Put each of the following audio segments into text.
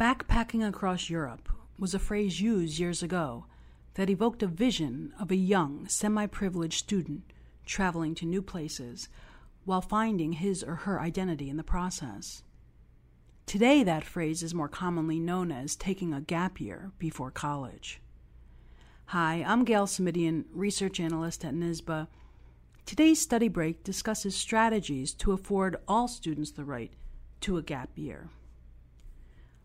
Backpacking across Europe was a phrase used years ago that evoked a vision of a young, semi privileged student traveling to new places while finding his or her identity in the process. Today, that phrase is more commonly known as taking a gap year before college. Hi, I'm Gail Simidian, research analyst at NYSSBA. Today's study break discusses strategies to afford all students the right to a gap year.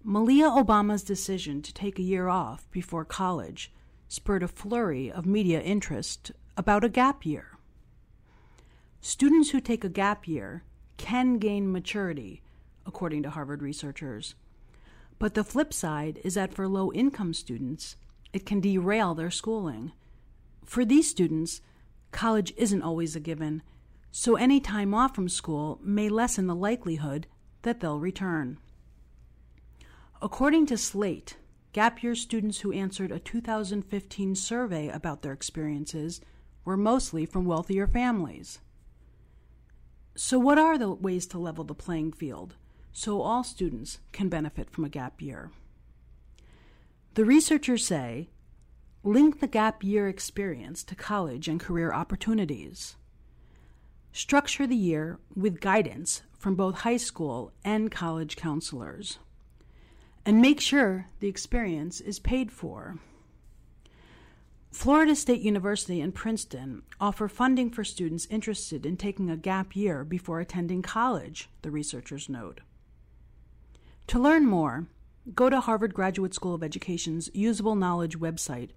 Malia Obama's decision to take a year off before college spurred a flurry of media interest about a gap year. Students who take a gap year can gain maturity according to Harvard researchers. But the flip side is that for low income students, it can derail their schooling. For these students, college isn't always a given, so any time off from school may lessen the likelihood that they'll return. According to Slate, gap year students who answered a 2015 survey about their experiences were mostly from wealthier families. So, what are the ways to level the playing field? so all students can benefit from a gap year. The researchers say link the gap year experience to college and career opportunities. Structure the year with guidance from both high school and college counselors. And make sure the experience is paid for. Florida State University and Princeton offer funding for students interested in taking a gap year before attending college, the researchers note. To learn more, go to Harvard Graduate School of Education's Usable Knowledge website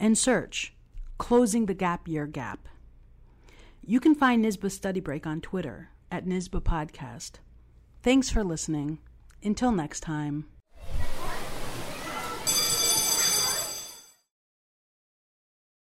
and search Closing the Gap Year Gap. You can find NYSSBA Study Break on Twitter at NYSSBA Podcast. Thanks for listening. Until next time.